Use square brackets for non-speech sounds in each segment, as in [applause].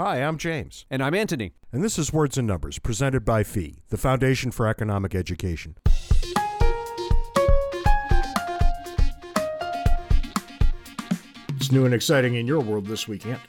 Hi, I'm James. And I'm Anthony. And this is Words and Numbers, presented by FEE, the Foundation for Economic Education. It's new and exciting in your world this weekend.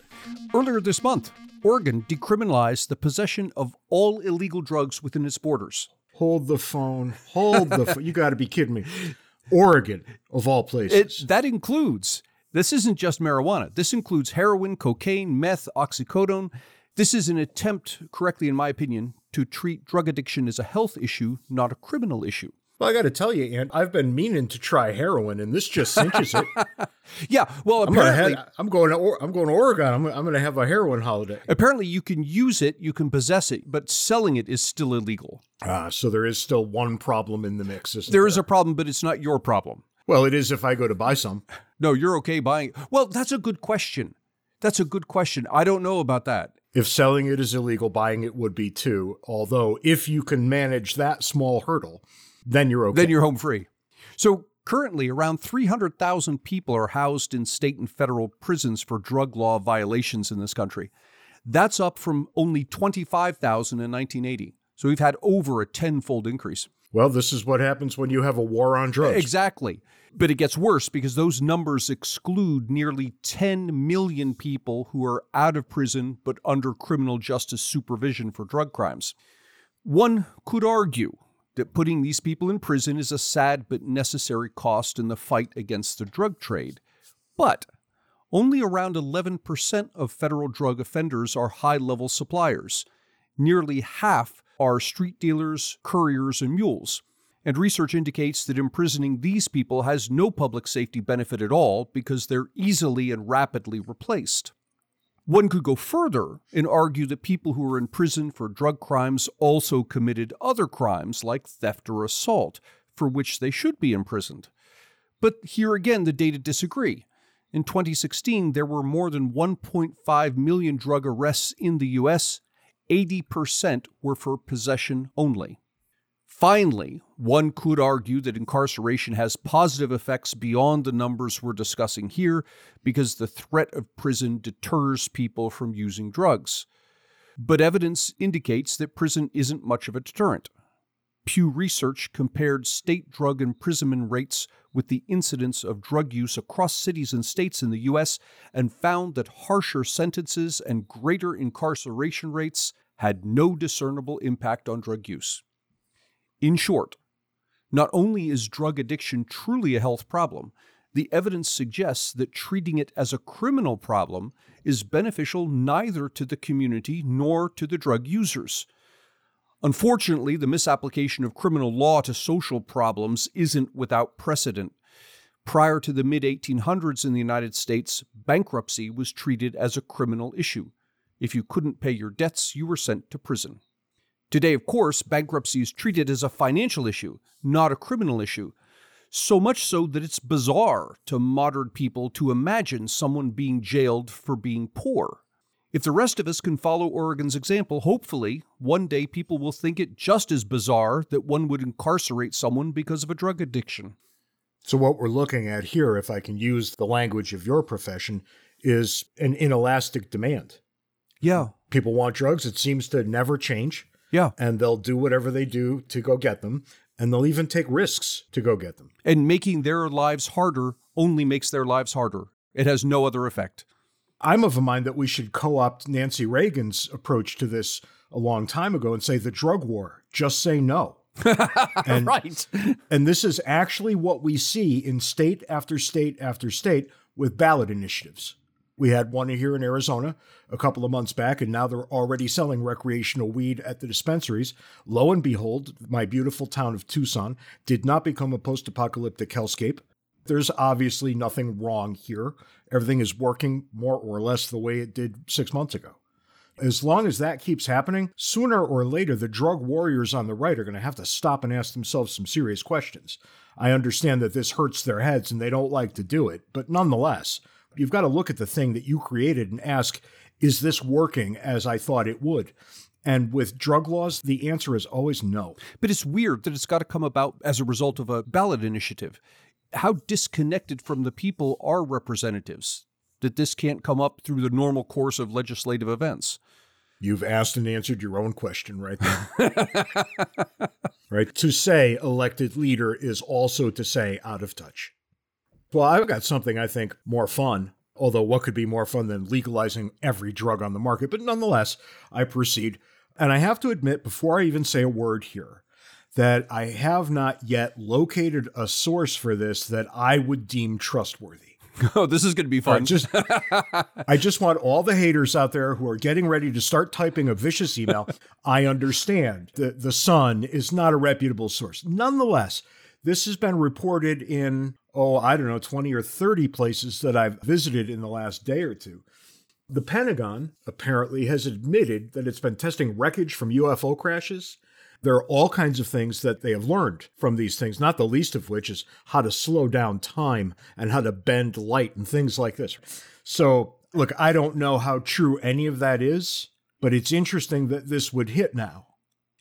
Earlier this month, Oregon decriminalized the possession of all illegal drugs within its borders. Hold the phone. Hold the phone. You got to be kidding me. [laughs] Oregon, of all places. It, that includes, this isn't just marijuana. This includes heroin, cocaine, meth, oxycodone. This is an attempt, correctly in my opinion, to treat drug addiction as a health issue, not a criminal issue. Well, I got to tell you, Ant, I've been meaning to try heroin, and this just cinches it. [laughs] yeah, well, I'm apparently, head, I'm going to I'm going to Oregon. I'm, I'm going to have a heroin holiday. Apparently, you can use it, you can possess it, but selling it is still illegal. Ah, so there is still one problem in the mix, isn't there? There is a problem, but it's not your problem. Well, it is if I go to buy some. No, you're okay buying. Well, that's a good question. That's a good question. I don't know about that. If selling it is illegal, buying it would be too. Although, if you can manage that small hurdle, then you're okay. Then you're home free. So currently, around 300,000 people are housed in state and federal prisons for drug law violations in this country. That's up from only 25,000 in 1980. So we've had over a tenfold increase. Well, this is what happens when you have a war on drugs. Exactly. But it gets worse because those numbers exclude nearly 10 million people who are out of prison but under criminal justice supervision for drug crimes. One could argue that putting these people in prison is a sad but necessary cost in the fight against the drug trade. But only around 11% of federal drug offenders are high level suppliers. Nearly half are street dealers, couriers, and mules. And research indicates that imprisoning these people has no public safety benefit at all because they're easily and rapidly replaced. One could go further and argue that people who are in prison for drug crimes also committed other crimes like theft or assault, for which they should be imprisoned. But here again, the data disagree. In 2016, there were more than 1.5 million drug arrests in the US. 80% were for possession only. Finally, one could argue that incarceration has positive effects beyond the numbers we're discussing here because the threat of prison deters people from using drugs. But evidence indicates that prison isn't much of a deterrent. Pew Research compared state drug imprisonment rates with the incidence of drug use across cities and states in the U.S. and found that harsher sentences and greater incarceration rates had no discernible impact on drug use. In short, not only is drug addiction truly a health problem, the evidence suggests that treating it as a criminal problem is beneficial neither to the community nor to the drug users. Unfortunately, the misapplication of criminal law to social problems isn't without precedent. Prior to the mid 1800s in the United States, bankruptcy was treated as a criminal issue. If you couldn't pay your debts, you were sent to prison. Today, of course, bankruptcy is treated as a financial issue, not a criminal issue. So much so that it's bizarre to modern people to imagine someone being jailed for being poor. If the rest of us can follow Oregon's example, hopefully, one day people will think it just as bizarre that one would incarcerate someone because of a drug addiction. So, what we're looking at here, if I can use the language of your profession, is an inelastic demand. Yeah. People want drugs. It seems to never change. Yeah. And they'll do whatever they do to go get them. And they'll even take risks to go get them. And making their lives harder only makes their lives harder. It has no other effect. I'm of a mind that we should co opt Nancy Reagan's approach to this a long time ago and say the drug war, just say no. [laughs] and, right. And this is actually what we see in state after state after state with ballot initiatives. We had one here in Arizona a couple of months back, and now they're already selling recreational weed at the dispensaries. Lo and behold, my beautiful town of Tucson did not become a post apocalyptic hellscape. There's obviously nothing wrong here. Everything is working more or less the way it did six months ago. As long as that keeps happening, sooner or later, the drug warriors on the right are going to have to stop and ask themselves some serious questions. I understand that this hurts their heads and they don't like to do it, but nonetheless, You've got to look at the thing that you created and ask, is this working as I thought it would? And with drug laws, the answer is always no. But it's weird that it's got to come about as a result of a ballot initiative. How disconnected from the people are representatives? that this can't come up through the normal course of legislative events? You've asked and answered your own question right there. [laughs] right? To say elected leader is also to say out of touch. Well, I've got something I think more fun, although what could be more fun than legalizing every drug on the market? But nonetheless, I proceed. And I have to admit, before I even say a word here, that I have not yet located a source for this that I would deem trustworthy. [laughs] Oh, this is going to be fun. I just, [laughs] I just want all the haters out there who are getting ready to start typing a vicious email. [laughs] I understand that the Sun is not a reputable source. Nonetheless, this has been reported in, oh, I don't know, 20 or 30 places that I've visited in the last day or two. The Pentagon apparently has admitted that it's been testing wreckage from UFO crashes there are all kinds of things that they have learned from these things, not the least of which is how to slow down time and how to bend light and things like this. So, look, I don't know how true any of that is, but it's interesting that this would hit now.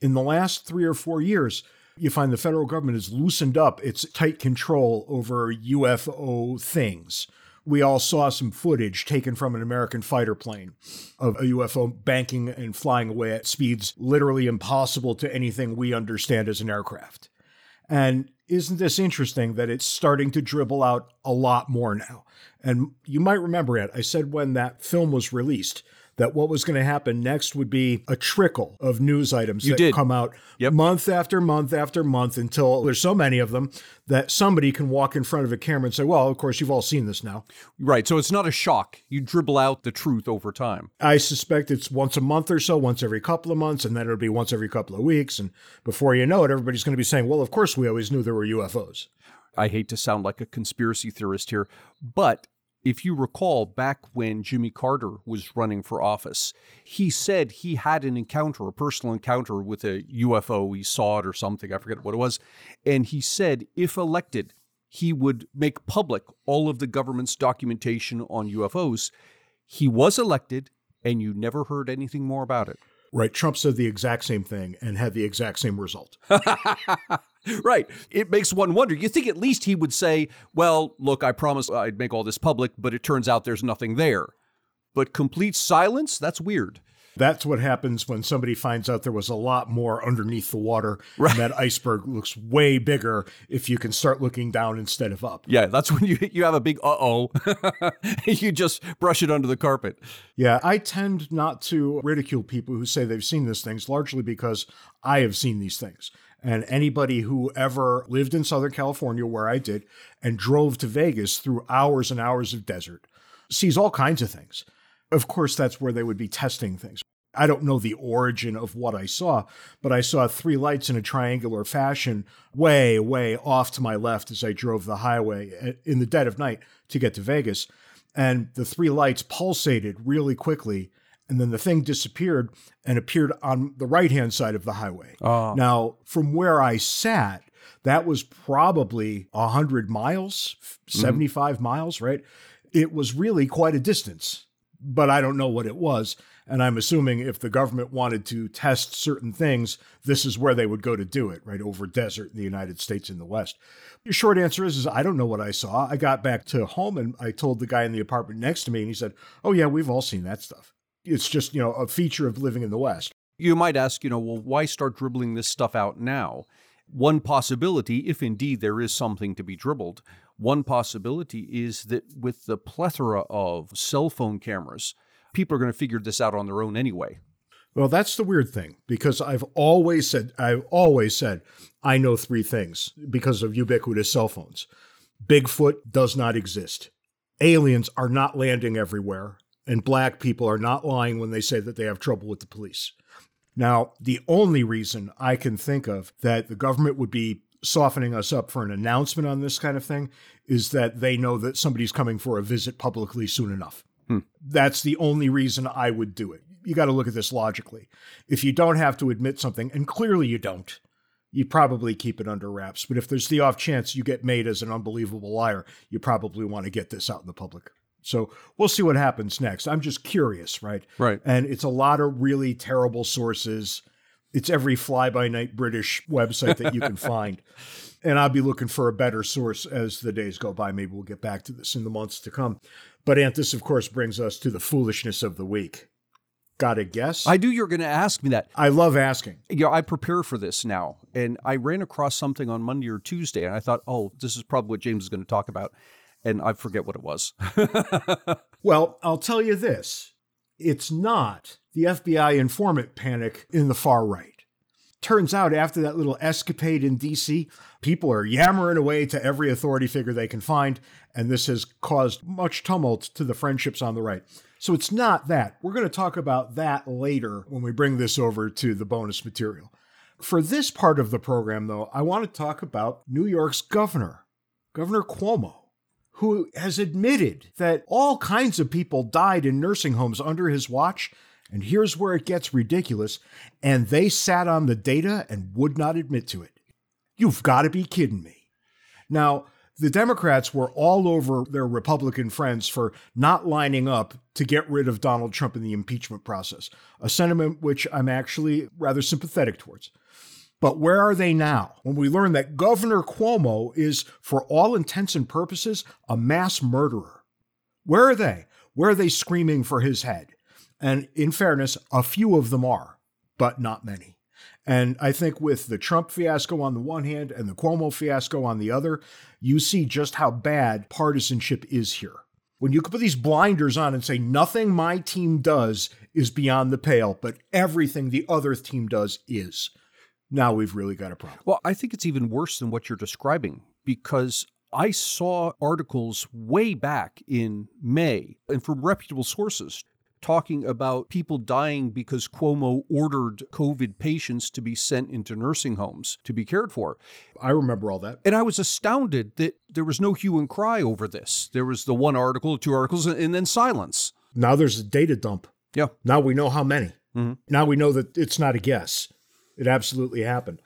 In the last three or four years, you find the federal government has loosened up its tight control over UFO things we all saw some footage taken from an American fighter plane of a UFO banking and flying away at speeds literally impossible to anything we understand as an aircraft. And isn't this interesting that it's starting to dribble out a lot more now? And you might remember it. I said when that film was released that what was going to happen next would be a trickle of news items you that did. come out yep. month after month after month until there's so many of them that somebody can walk in front of a camera and say, well, of course, you've all seen this now. Right. So it's not a shock. You dribble out the truth over time. I suspect it's once a month or so, once every couple of months, and then it'll be once every couple of weeks. And before you know it, everybody's going to be saying, well, of course, we always knew there were UFOs. I hate to sound like a conspiracy theorist here, but if you recall, back when Jimmy Carter was running for office, he said he had an encounter, a personal encounter with a UFO. He saw it or something, I forget what it was. And he said if elected, he would make public all of the government's documentation on UFOs. He was elected, and you never heard anything more about it. Right. Trump said the exact same thing and had the exact same result. [laughs] right. It makes one wonder. You think at least he would say, well, look, I promised I'd make all this public, but it turns out there's nothing there. But complete silence? That's weird. That's what happens when somebody finds out there was a lot more underneath the water. [laughs] Right. And that iceberg looks way bigger if you can start looking down instead of up. Yeah, that's when you you have a big uh oh. [laughs] you just brush it under the carpet. Yeah, I tend not to ridicule people who say they've seen these things, largely because I have seen these things. And anybody who ever lived in Southern California, where I did, and drove to Vegas through hours and hours of desert, sees all kinds of things. Of course, that's where they would be testing things. I don't know the origin of what I saw, but I saw three lights in a triangular fashion way, way off to my left as I drove the highway eh, in the dead of night to get to Vegas. And the three lights pulsated really quickly and then the thing disappeared and appeared on the right hand side of the highway. Oh. Now, from where I sat, that was probably 100 miles, mm-hmm. 75 mm-hmm. miles, right? It was really quite a distance, but I don't know what it was. And I'm assuming if the government wanted to test certain things, this is where they would go to do it, right? Over desert in the United States in the West. Your short answer is, is I don't know what I saw. I got back to home and I told the guy in the apartment next to me, and he said, Oh, yeah, we've all seen that stuff it's just, you know, a feature of living in the West. You might ask, you know, well, why start dribbling this stuff out now? One possibility, if indeed there is something to be dribbled, one possibility is that with the plethora of cell phone cameras, people are going to figure this out on their own anyway. Well, that's the weird thing because I've always said, I've always said, I know three things because of ubiquitous cell phones. Bigfoot does not exist. Aliens are not landing everywhere and black people are not lying when they say that they have trouble with the police. Now, the only reason I can think of that the government would be softening us up for an announcement on this kind of thing is that they know that somebody's coming for a visit publicly soon enough. Hmm. That's the only reason I would do it. You got to look at this logically. If you don't have to admit something, and clearly you don't, you probably keep it under wraps. But if there's the off chance you get made as an unbelievable liar, you probably want to get this out in the public. So we'll see what happens next. I'm just curious, right? Right. And it's a lot of really terrible sources. It's every fly by night British website that you can [laughs] find. And I'll be looking for a better source as the days go by. Maybe we'll get back to this in the months to come. But, Ant, this, of course, brings us to the foolishness of the week. Got a guess? I knew you were going to ask me that. I love asking. You know, I prepare for this now, and I ran across something on Monday or Tuesday, and I thought, oh, this is probably what James is going to talk about. And I forget what it was. [laughs] well, I'll tell you this it's not the FBI informant panic in the far right. Turns out, after that little escapade in DC, people are yammering away to every authority figure they can find, and this has caused much tumult to the friendships on the right. So it's not that. We're going to talk about that later when we bring this over to the bonus material. For this part of the program, though, I want to talk about New York's governor, Governor Cuomo, who has admitted that all kinds of people died in nursing homes under his watch. And here's where it gets ridiculous. And they sat on the data and would not admit to it. You've got to be kidding me. Now, the Democrats were all over their Republican friends for not lining up to get rid of Donald Trump in the impeachment process, a sentiment which I'm actually rather sympathetic towards. But where are they now when we learn that Governor Cuomo is, for all intents and purposes, a mass murderer? Where are they? Where are they screaming for his head? And in fairness, a few of them are, but not many. And I think with the Trump fiasco on the one hand and the Cuomo fiasco on the other, you see just how bad partisanship is here. When you can put these blinders on and say nothing my team does is beyond the pale, but everything the other team does is, now we've really got a problem. Well, I think it's even worse than what you're describing because I saw articles way back in May and from reputable sources talking about people dying because Cuomo ordered COVID patients to be sent into nursing homes to be cared for. I remember all that. And I was astounded that there was no hue and cry over this. There was the one article, two articles, and then silence. Now there's a data dump. Yeah. Now we know how many. Mm-hmm. Now we know that it's not a guess. It absolutely happened.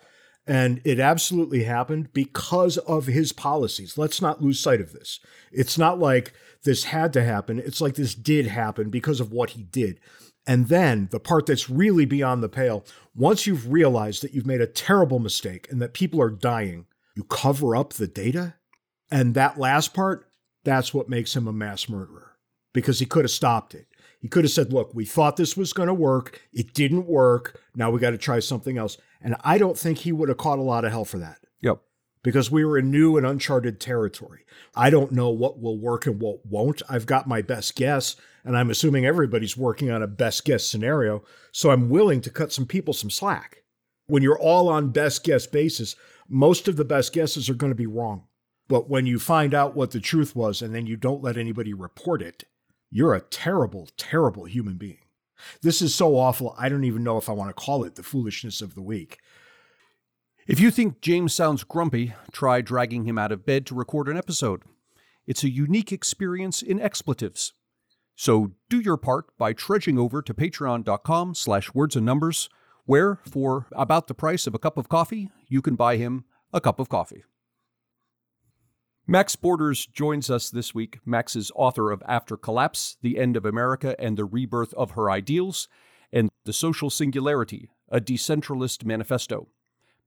And it absolutely happened because of his policies. Let's not lose sight of this. It's not like this had to happen. It's like this did happen because of what he did. And then the part that's really beyond the pale once you've realized that you've made a terrible mistake and that people are dying, you cover up the data. And that last part, that's what makes him a mass murderer because he could have stopped it. He could have said, Look, we thought this was going to work. It didn't work. Now we got to try something else. And I don't think he would have caught a lot of hell for that. Yep. Because we were in new and uncharted territory. I don't know what will work and what won't. I've got my best guess, and I'm assuming everybody's working on a best guess scenario. So I'm willing to cut some people some slack. When you're all on best guess basis, most of the best guesses are going to be wrong. But when you find out what the truth was and then you don't let anybody report it, you're a terrible, terrible human being. This is so awful, I don't even know if I want to call it the foolishness of the week. If you think James sounds grumpy, try dragging him out of bed to record an episode. It's a unique experience in expletives. So do your part by trudging over to patreon.com slash words and numbers, where, for about the price of a cup of coffee, you can buy him a cup of coffee. Max Borders joins us this week. Max is author of After Collapse, The End of America and the Rebirth of Her Ideals, and The Social Singularity, a Decentralist Manifesto.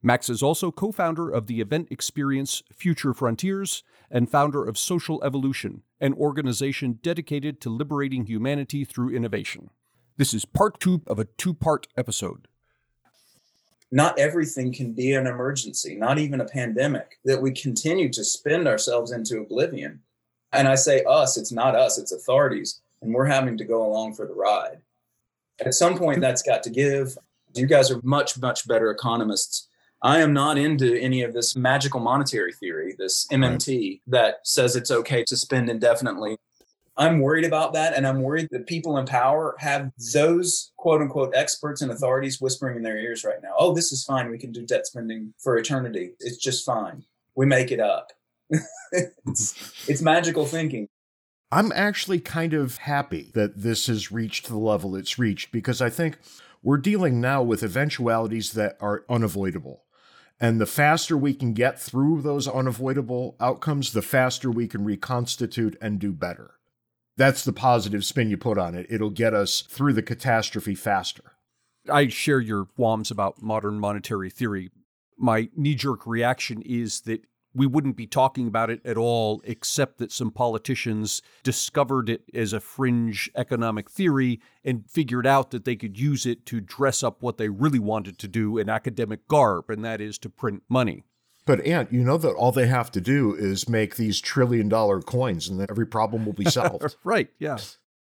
Max is also co founder of the event experience Future Frontiers and founder of Social Evolution, an organization dedicated to liberating humanity through innovation. This is part two of a two part episode not everything can be an emergency, not even a pandemic, that we continue to spend ourselves into oblivion. And I say us, it's not us, it's authorities. And we're having to go along for the ride. At some point, that's got to give. You guys are much, much better economists. I am not into any of this magical monetary theory, this MMT that says it's okay to spend indefinitely. I'm worried about that. And I'm worried that people in power have those quote unquote experts and authorities whispering in their ears right now. Oh, this is fine. We can do debt spending for eternity. It's just fine. We make it up. [laughs] it's, it's magical thinking. I'm actually kind of happy that this has reached the level it's reached because I think we're dealing now with eventualities that are unavoidable. And the faster we can get through those unavoidable outcomes, the faster we can reconstitute and do better. That's the positive spin you put on it. It'll get us through the catastrophe faster. I share your qualms about modern monetary theory. My knee jerk reaction is that we wouldn't be talking about it at all, except that some politicians discovered it as a fringe economic theory and figured out that they could use it to dress up what they really wanted to do in academic garb, and that is to print money. But, Ant, you know that all they have to do is make these trillion dollar coins and then every problem will be [laughs] solved. right, yeah.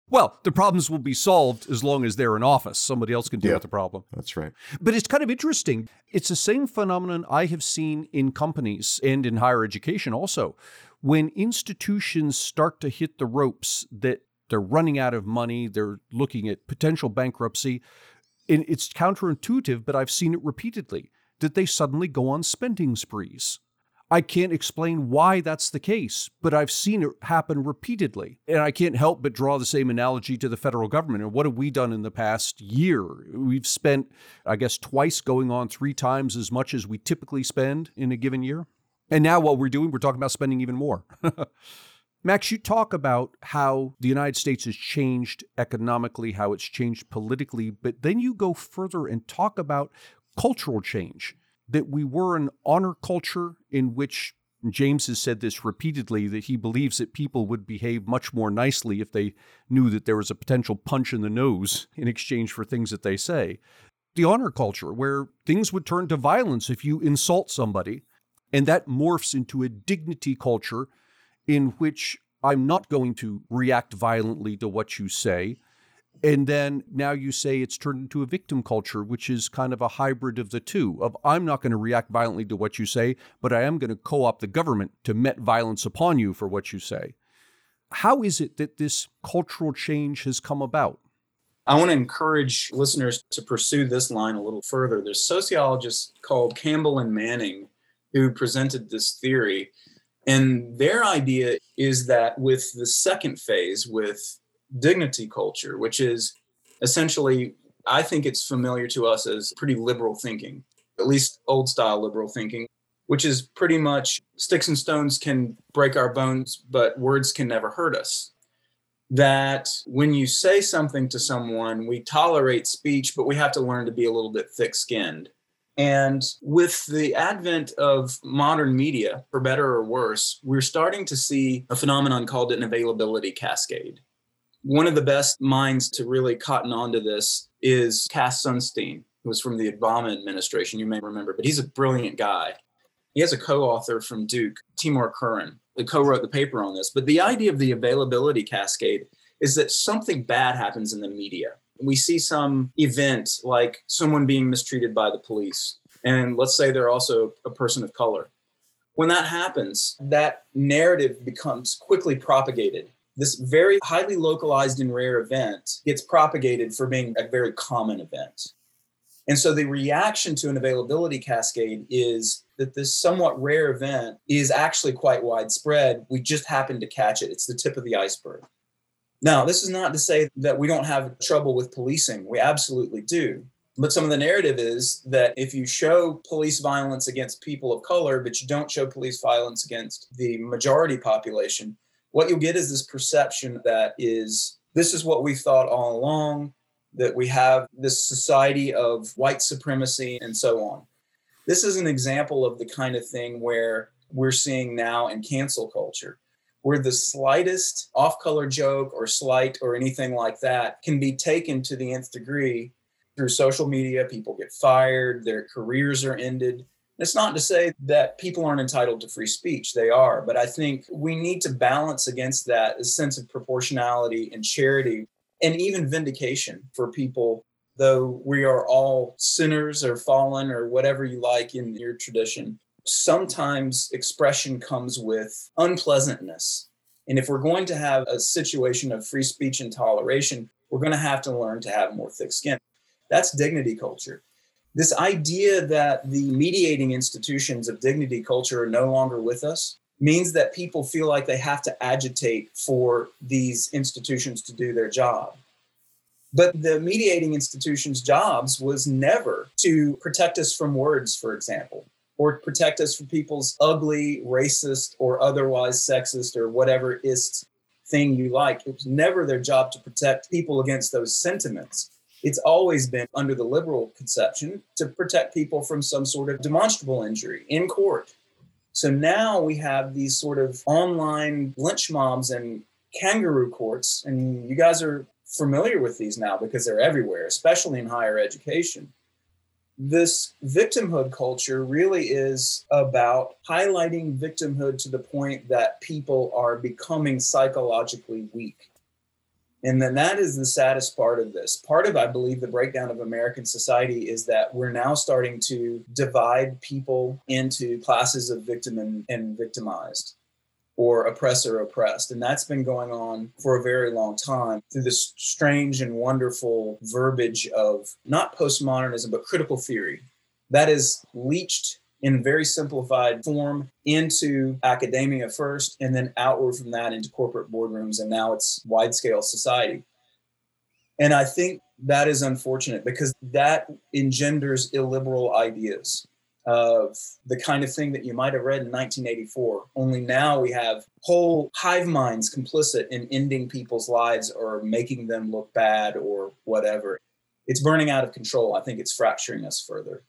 Well, the problems will be solved as long as they're in office. Somebody else can deal Yeah. with the problem. That's right. But it's kind of interesting. It's the same phenomenon I have seen in companies and in higher education also. When institutions start to hit the ropes that they're running out of money, they're looking at potential bankruptcy, and it's counterintuitive, but I've seen it repeatedly that they suddenly go on spending sprees. I can't explain why that's the case, but I've seen it happen repeatedly. And I can't help but draw the same analogy to the federal government. And what have we done in the past year? We've spent, I guess, twice going on three times as much as we typically spend in a given year. And now what we're doing, we're talking about spending even more. [laughs] Max, you talk about how the United States has changed economically, how it's changed politically, but then you go further and talk about cultural change that we were an honor culture in which James has said this repeatedly that he believes that people would behave much more nicely if they knew that there was a potential punch in the nose in exchange for things that they say. The honor culture, where things would turn to violence if you insult somebody, and that morphs into a dignity culture in which I'm not going to react violently to what you say. And then now you say it's turned into a victim culture, which is kind of a hybrid of the two of I'm not going to react violently to what you say, but I am going to co-opt the government to met violence upon you for what you say. How is it that this cultural change has come about? I want to encourage listeners to pursue this line a little further. There's sociologists called Campbell and Manning who presented this theory. And their idea is that with the second phase, with dignity culture, which is essentially, I think it's familiar to us as pretty liberal thinking, at least old style liberal thinking, which is pretty much sticks and stones can break our bones, but words can never hurt us that when you say something to someone, we tolerate speech, but we have to learn to be a little bit thick skinned. And with the advent of modern media, for better or worse, we're starting to see a phenomenon called an availability cascade. One of the best minds to really cotton onto this is Cass Sunstein, who was from the Obama administration, you may remember, but he's a brilliant guy. He has a co author from Duke, Timur Kuran, who co wrote the paper on this. But the idea of the availability cascade is that something bad happens in the media. We see some event like someone being mistreated by the police, and let's say they're also a person of color. When that happens, that narrative becomes quickly propagated. This very highly localized and rare event gets propagated for being a very common event. And so the reaction to an availability cascade is that this somewhat rare event is actually quite widespread. We just happen to catch it. It's the tip of the iceberg. Now, this is not to say that we don't have trouble with policing. We absolutely do. But some of the narrative is that if you show police violence against people of color, but you don't show police violence against the majority population, what you'll get is this perception that is this is what we thought all along that we have this society of white supremacy and so on. This is an example of the kind of thing where we're seeing now in cancel culture, where the slightest off color joke or slight or anything like that can be taken to the nth degree through social media. People get fired, their careers are ended. It's not to say that people aren't entitled to free speech, they are, but I think we need to balance against that a sense of proportionality and charity and even vindication for people, though we are all sinners or fallen or whatever you like in your tradition. Sometimes expression comes with unpleasantness. And if we're going to have a situation of free speech and toleration, we're going to have to learn to have more thick skin. That's dignity culture. This idea that the mediating institutions of dignity culture are no longer with us means that people feel like they have to agitate for these institutions to do their job. But the mediating institutions' jobs was never to protect us from words, for example, or protect us from people's ugly, racist, or otherwise sexist or whatever ist thing you like. It was never their job to protect people against those sentiments. It's always been under the liberal conception to protect people from some sort of demonstrable injury in court. So now we have these sort of online lynch mobs and kangaroo courts, and you guys are familiar with these now because they're everywhere, especially in higher education. This victimhood culture really is about highlighting victimhood to the point that people are becoming psychologically weak. And then that is the saddest part of this. Part of, I believe, the breakdown of American society is that we're now starting to divide people into classes of victim and, and victimized or oppressor oppressed. And that's been going on for a very long time through this strange and wonderful verbiage of not postmodernism, but critical theory that is leached in very simplified form into academia first, and then outward from that into corporate boardrooms. And now it's wide scale society. And I think that is unfortunate because that engenders illiberal ideas of the kind of thing that you might have read in 1984. Only now we have whole hive minds complicit in ending people's lives or making them look bad or whatever. It's burning out of control. I think it's fracturing us further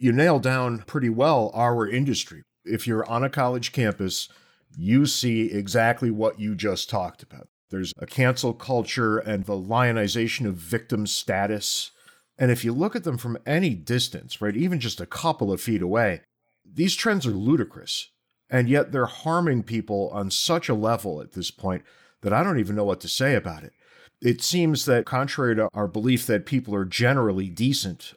you nail down pretty well our industry. If you're on a college campus, you see exactly what you just talked about. There's a cancel culture and the lionization of victim status. And if you look at them from any distance, right, even just a couple of feet away, these trends are ludicrous. And yet they're harming people on such a level at this point that I don't even know what to say about it. It seems that, contrary to our belief that people are generally decent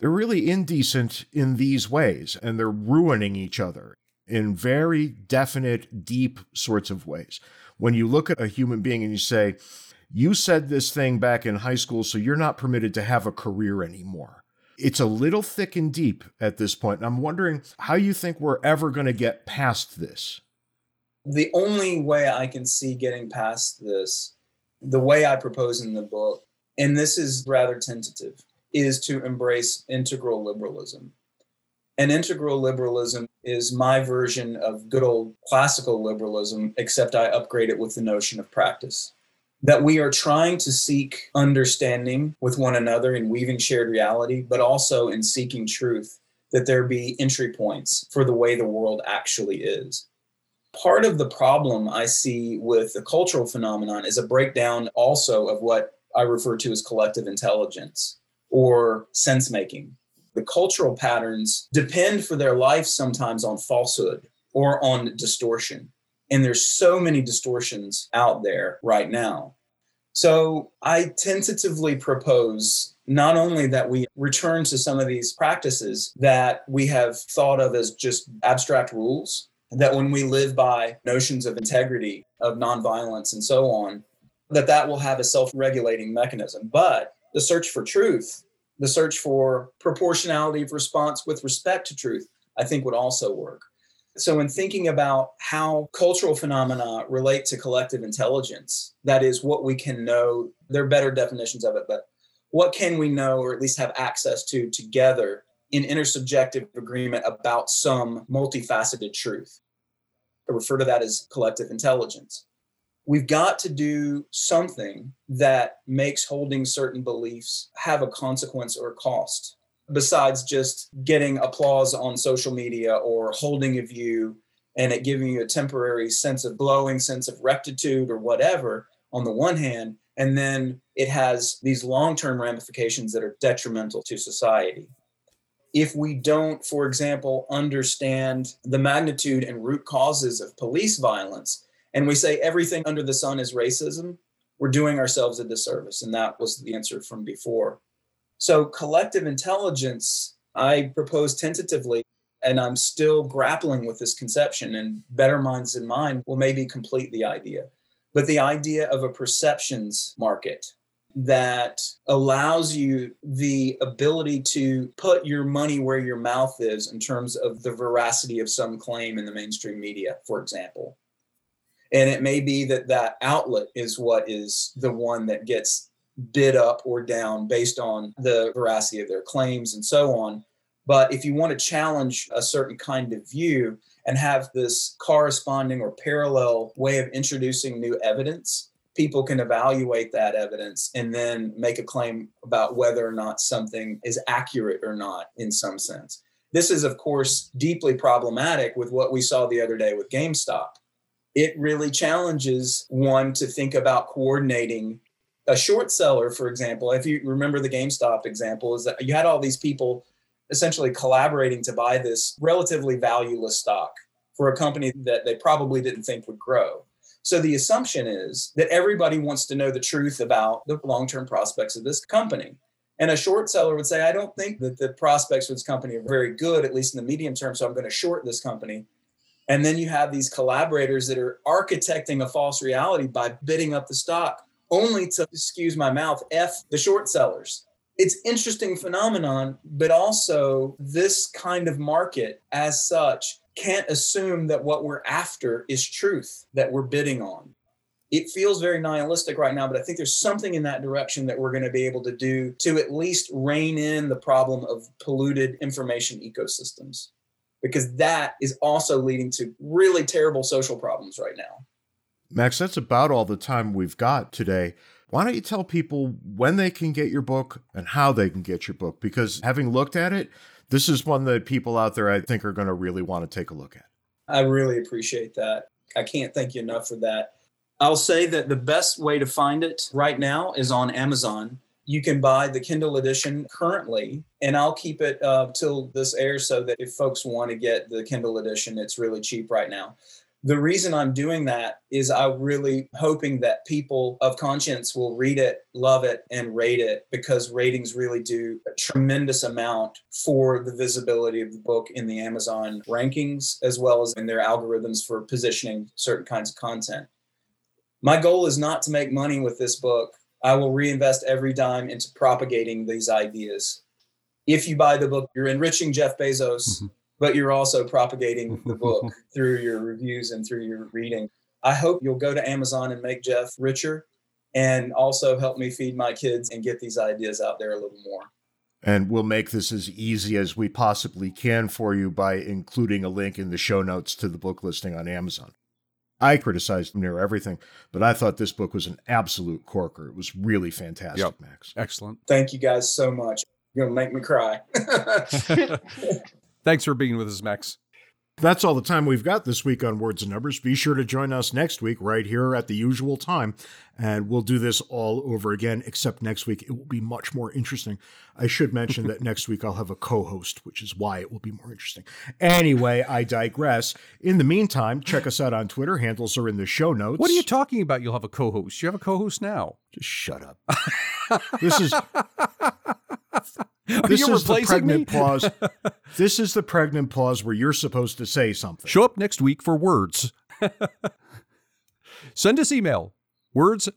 they're really indecent in these ways, and they're ruining each other in very definite, deep sorts of ways. When you look at a human being and you say, You said this thing back in high school, so you're not permitted to have a career anymore. It's a little thick and deep at this point. And I'm wondering how you think we're ever going to get past this. The only way I can see getting past this, the way I propose in the book, and this is rather tentative, is to embrace integral liberalism. And integral liberalism is my version of good old classical liberalism, except I upgrade it with the notion of practice. That we are trying to seek understanding with one another in weaving shared reality, but also in seeking truth, that there be entry points for the way the world actually is. Part of the problem I see with the cultural phenomenon is a breakdown also of what I refer to as collective intelligence or sense making. The cultural patterns depend for their life sometimes on falsehood or on distortion. And there's so many distortions out there right now. So I tentatively propose not only that we return to some of these practices that we have thought of as just abstract rules, that when we live by notions of integrity, of nonviolence, and so on, that that will have a self-regulating mechanism. But the search for truth, the search for proportionality of response with respect to truth, I think would also work. So, in thinking about how cultural phenomena relate to collective intelligence, that is what we can know, there are better definitions of it, but what can we know or at least have access to together in intersubjective agreement about some multifaceted truth? I refer to that as collective intelligence we've got to do something that makes holding certain beliefs have a consequence or a cost besides just getting applause on social media or holding a view and it giving you a temporary sense of glowing sense of rectitude or whatever on the one hand and then it has these long-term ramifications that are detrimental to society. If we don't for example understand the magnitude and root causes of police violence and we say everything under the sun is racism, we're doing ourselves a disservice. And that was the answer from before. So, collective intelligence, I propose tentatively, and I'm still grappling with this conception, and better minds than mine will maybe complete the idea. But the idea of a perceptions market that allows you the ability to put your money where your mouth is in terms of the veracity of some claim in the mainstream media, for example and it may be that that outlet is what is the one that gets bid up or down based on the veracity of their claims and so on but if you want to challenge a certain kind of view and have this corresponding or parallel way of introducing new evidence people can evaluate that evidence and then make a claim about whether or not something is accurate or not in some sense This is, of course, deeply problematic with what we saw the other day with GameStop. It really challenges one to think about coordinating a short seller, for example. If you remember the GameStop example, is that you had all these people essentially collaborating to buy this relatively valueless stock for a company that they probably didn't think would grow. So the assumption is that everybody wants to know the truth about the long term prospects of this company. And a short seller would say, I don't think that the prospects for this company are very good, at least in the medium term. So I'm going to short this company. And then you have these collaborators that are architecting a false reality by bidding up the stock, only to, excuse my mouth, F the short sellers. It's interesting phenomenon, but also this kind of market as such can't assume that what we're after is truth that we're bidding on. It feels very nihilistic right now, but I think there's something in that direction that we're going to be able to do to at least rein in the problem of polluted information ecosystems, because that is also leading to really terrible social problems right now. Max, that's about all the time we've got today. Why don't you tell people when they can get your book and how they can get your book? Because having looked at it, this is one that people out there I think are going to really want to take a look at. I really appreciate that. I can't thank you enough for that. I'll say that the best way to find it right now is on Amazon. You can buy the Kindle edition currently, and I'll keep it uh, till this airs so that if folks want to get the Kindle edition, it's really cheap right now the reason I'm doing that is I'm really hoping that people of conscience will read it, love it, and rate it because ratings really do a tremendous amount for the visibility of the book in the Amazon rankings as well as in their algorithms for positioning certain kinds of content. My goal is not to make money with this book. I will reinvest every dime into propagating these ideas. If you buy the book, you're enriching Jeff Bezos. Mm-hmm but you're also propagating the [laughs] book through your reviews and through your reading. I hope you'll go to Amazon and make Jeff richer and also help me feed my kids and get these ideas out there a little more. And we'll make this as easy as we possibly can for you by including a link in the show notes to the book listing on Amazon. I criticized near everything, but I thought this book was an absolute corker. It was really fantastic, yep. Max. Excellent. Thank you guys so much. You're going to make me cry. [laughs] [laughs] Thanks for being with us, Max. That's all the time we've got this week on Words and Numbers. Be sure to join us next week right here at the usual time, and we'll do this all over again, except next week it will be much more interesting. I should mention that next week I'll have a co host, which is why it will be more interesting. Anyway, I digress. In the meantime, check us out on Twitter. Handles are in the show notes. What are you talking about? You'll have a co host. You have a co host now. Just shut up. this is. [laughs] Are this is the pregnant me? pause. [laughs] This is the pregnant pause where you're supposed to say something. Show up next week for words. [laughs] Send us email, words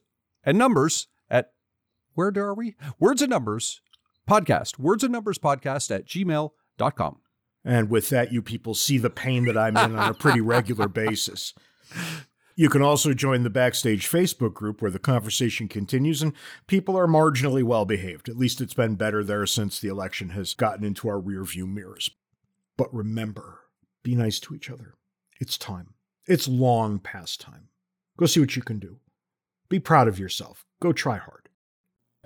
and numbers at where are we? Words and numbers podcast, words and numbers podcast at gmail.com. And with that, you people see the pain that I'm in on a pretty regular basis. You can also join the Backstage Facebook group where the conversation continues and people are marginally well behaved. At least it's been better there since the election has gotten into our rearview mirrors. But remember, be nice to each other. It's time. It's long past time. Go see what you can do. Be proud of yourself. Go try hard.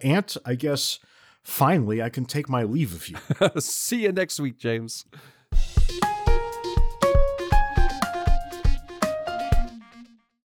Ant, I guess finally I can take my leave of you. [laughs] see you next week, James.